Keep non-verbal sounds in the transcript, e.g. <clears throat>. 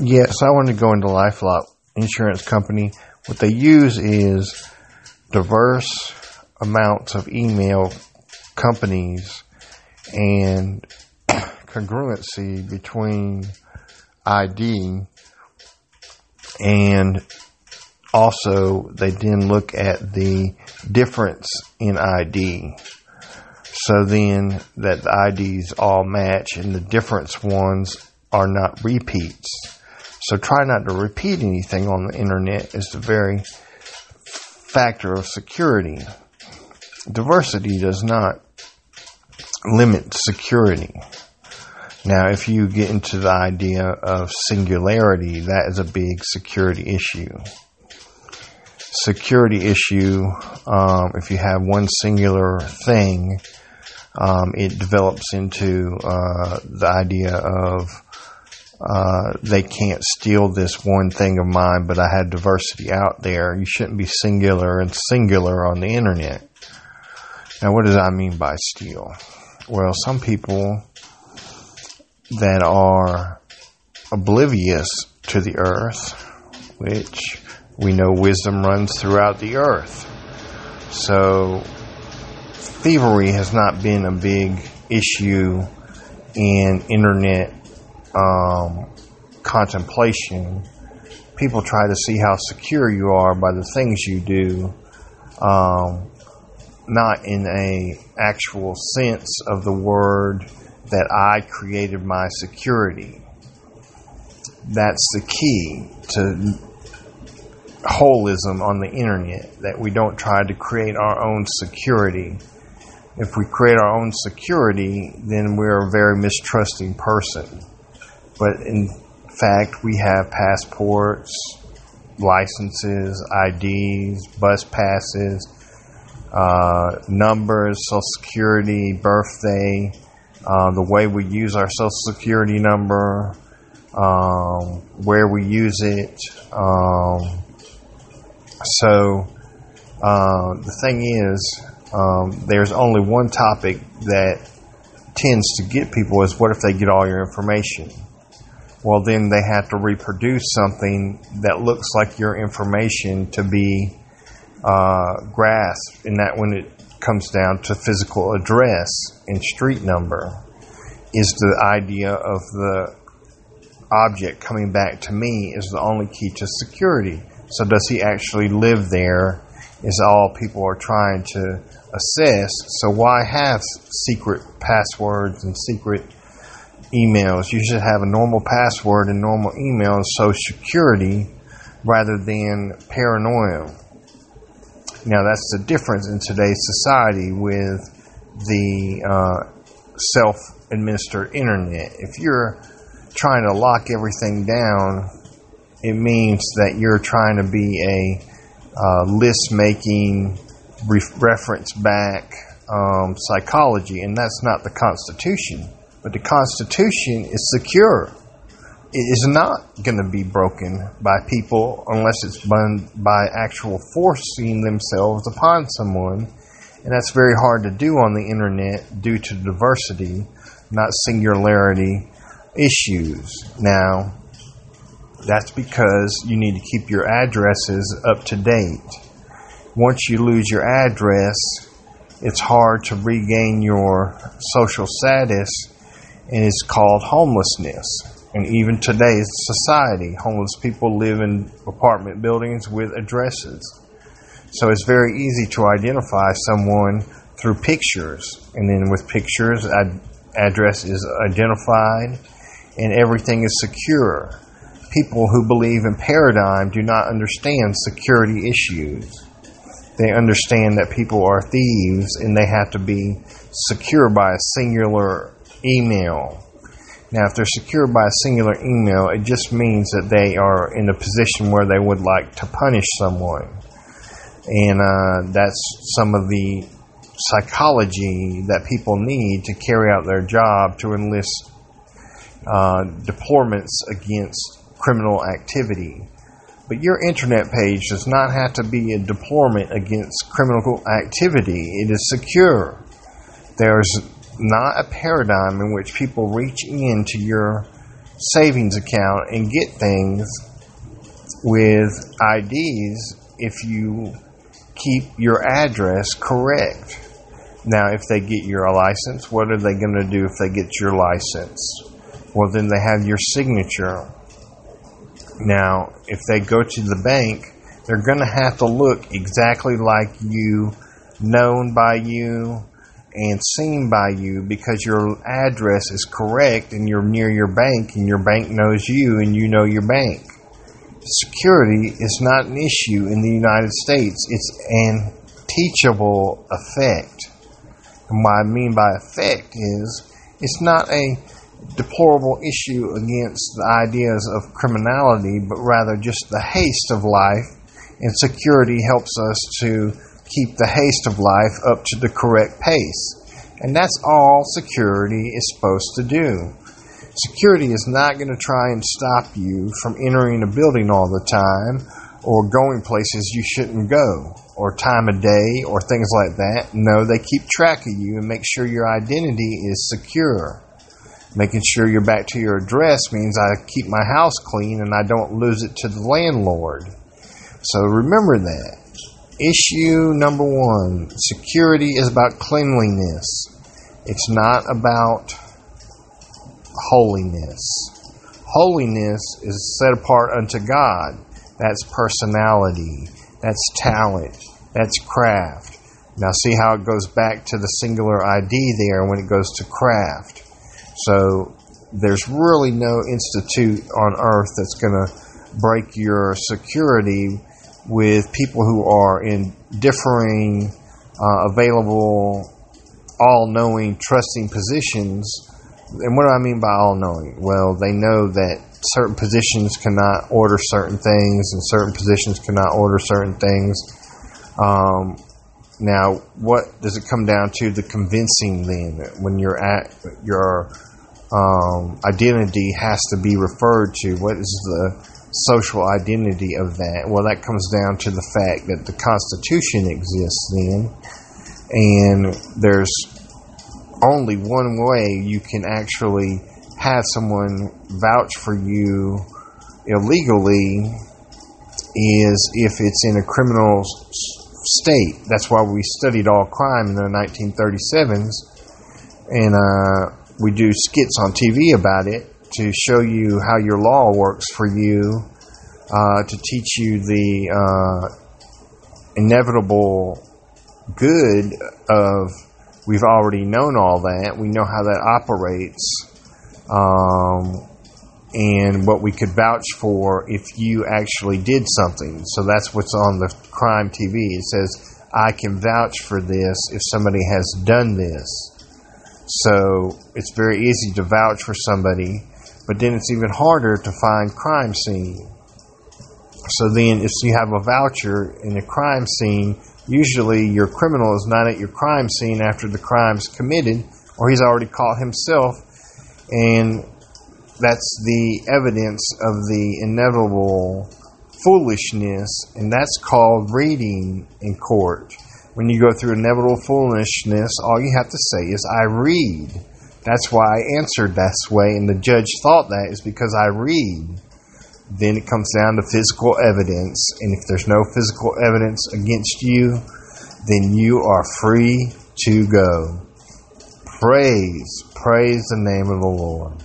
Yes, I wanted to go into LifeLock Insurance Company. What they use is diverse amounts of email companies and <clears throat> congruency between ID and also they then look at the difference in ID. So then that the IDs all match and the difference ones are not repeats. So try not to repeat anything on the internet is the very factor of security. Diversity does not limit security. Now, if you get into the idea of singularity, that is a big security issue. Security issue, um, if you have one singular thing, um, it develops into uh, the idea of uh, they can't steal this one thing of mine, but I had diversity out there. You shouldn't be singular and singular on the internet. Now, what does I mean by steal? Well, some people that are oblivious to the earth, which we know wisdom runs throughout the earth. So, thievery has not been a big issue in internet um, contemplation, people try to see how secure you are by the things you do, um, not in a actual sense of the word that I created my security. That's the key to holism on the internet, that we don't try to create our own security. If we create our own security, then we're a very mistrusting person but in fact, we have passports, licenses, IDs, bus passes, uh, numbers, social security, birthday, uh, the way we use our social security number, um, where we use it. Um, so uh, the thing is, um, there's only one topic that tends to get people is what if they get all your information? Well, then they have to reproduce something that looks like your information to be uh, grasped, and that when it comes down to physical address and street number, is the idea of the object coming back to me is the only key to security. So, does he actually live there? Is all people are trying to assess. So, why have secret passwords and secret emails. You should have a normal password and normal email social security rather than paranoia. Now, that's the difference in today's society with the uh, self administered internet. If you're trying to lock everything down, it means that you're trying to be a uh, list making, re- reference back um, psychology, and that's not the Constitution. But the Constitution is secure. It is not going to be broken by people unless it's done by actual forcing themselves upon someone. And that's very hard to do on the internet due to diversity, not singularity issues. Now, that's because you need to keep your addresses up to date. Once you lose your address, it's hard to regain your social status and it's called homelessness. And even today's society, homeless people live in apartment buildings with addresses. So it's very easy to identify someone through pictures. And then with pictures, ad- address is identified and everything is secure. People who believe in paradigm do not understand security issues. They understand that people are thieves and they have to be secure by a singular email. Now, if they're secured by a singular email, it just means that they are in a position where they would like to punish someone. And uh, that's some of the psychology that people need to carry out their job to enlist uh, deployments against criminal activity. But your internet page does not have to be a deployment against criminal activity. It is secure. There's not a paradigm in which people reach into your savings account and get things with IDs if you keep your address correct. Now, if they get your license, what are they going to do if they get your license? Well, then they have your signature. Now, if they go to the bank, they're going to have to look exactly like you, known by you, and seen by you because your address is correct and you're near your bank and your bank knows you and you know your bank. Security is not an issue in the United States, it's an teachable effect. And what I mean by effect is it's not a deplorable issue against the ideas of criminality, but rather just the haste of life, and security helps us to keep the haste of life up to the correct pace. And that's all security is supposed to do. Security is not going to try and stop you from entering a building all the time or going places you shouldn't go or time of day or things like that. No, they keep track of you and make sure your identity is secure. Making sure you're back to your address means I keep my house clean and I don't lose it to the landlord. So remember that. Issue number one security is about cleanliness, it's not about holiness. Holiness is set apart unto God. That's personality, that's talent, that's craft. Now, see how it goes back to the singular ID there when it goes to craft. So, there's really no institute on earth that's going to break your security with people who are in differing, uh, available, all knowing, trusting positions. And what do I mean by all knowing? Well, they know that certain positions cannot order certain things and certain positions cannot order certain things. Um, now, what does it come down to? The convincing then, when you're at your um, identity has to be referred to. What is the social identity of that? Well, that comes down to the fact that the Constitution exists then, and there's only one way you can actually have someone vouch for you illegally is if it's in a criminal state. That's why we studied all crime in the 1937s, and uh, we do skits on TV about it to show you how your law works for you, uh, to teach you the uh, inevitable good of we've already known all that. We know how that operates. Um, and what we could vouch for if you actually did something. So that's what's on the crime TV. It says, I can vouch for this if somebody has done this. So it's very easy to vouch for somebody, but then it's even harder to find crime scene. So then, if you have a voucher in a crime scene, usually your criminal is not at your crime scene after the crime's committed, or he's already caught himself, and that's the evidence of the inevitable foolishness, and that's called reading in court. When you go through inevitable foolishness, all you have to say is, I read. That's why I answered that way, and the judge thought that is because I read. Then it comes down to physical evidence, and if there's no physical evidence against you, then you are free to go. Praise, praise the name of the Lord.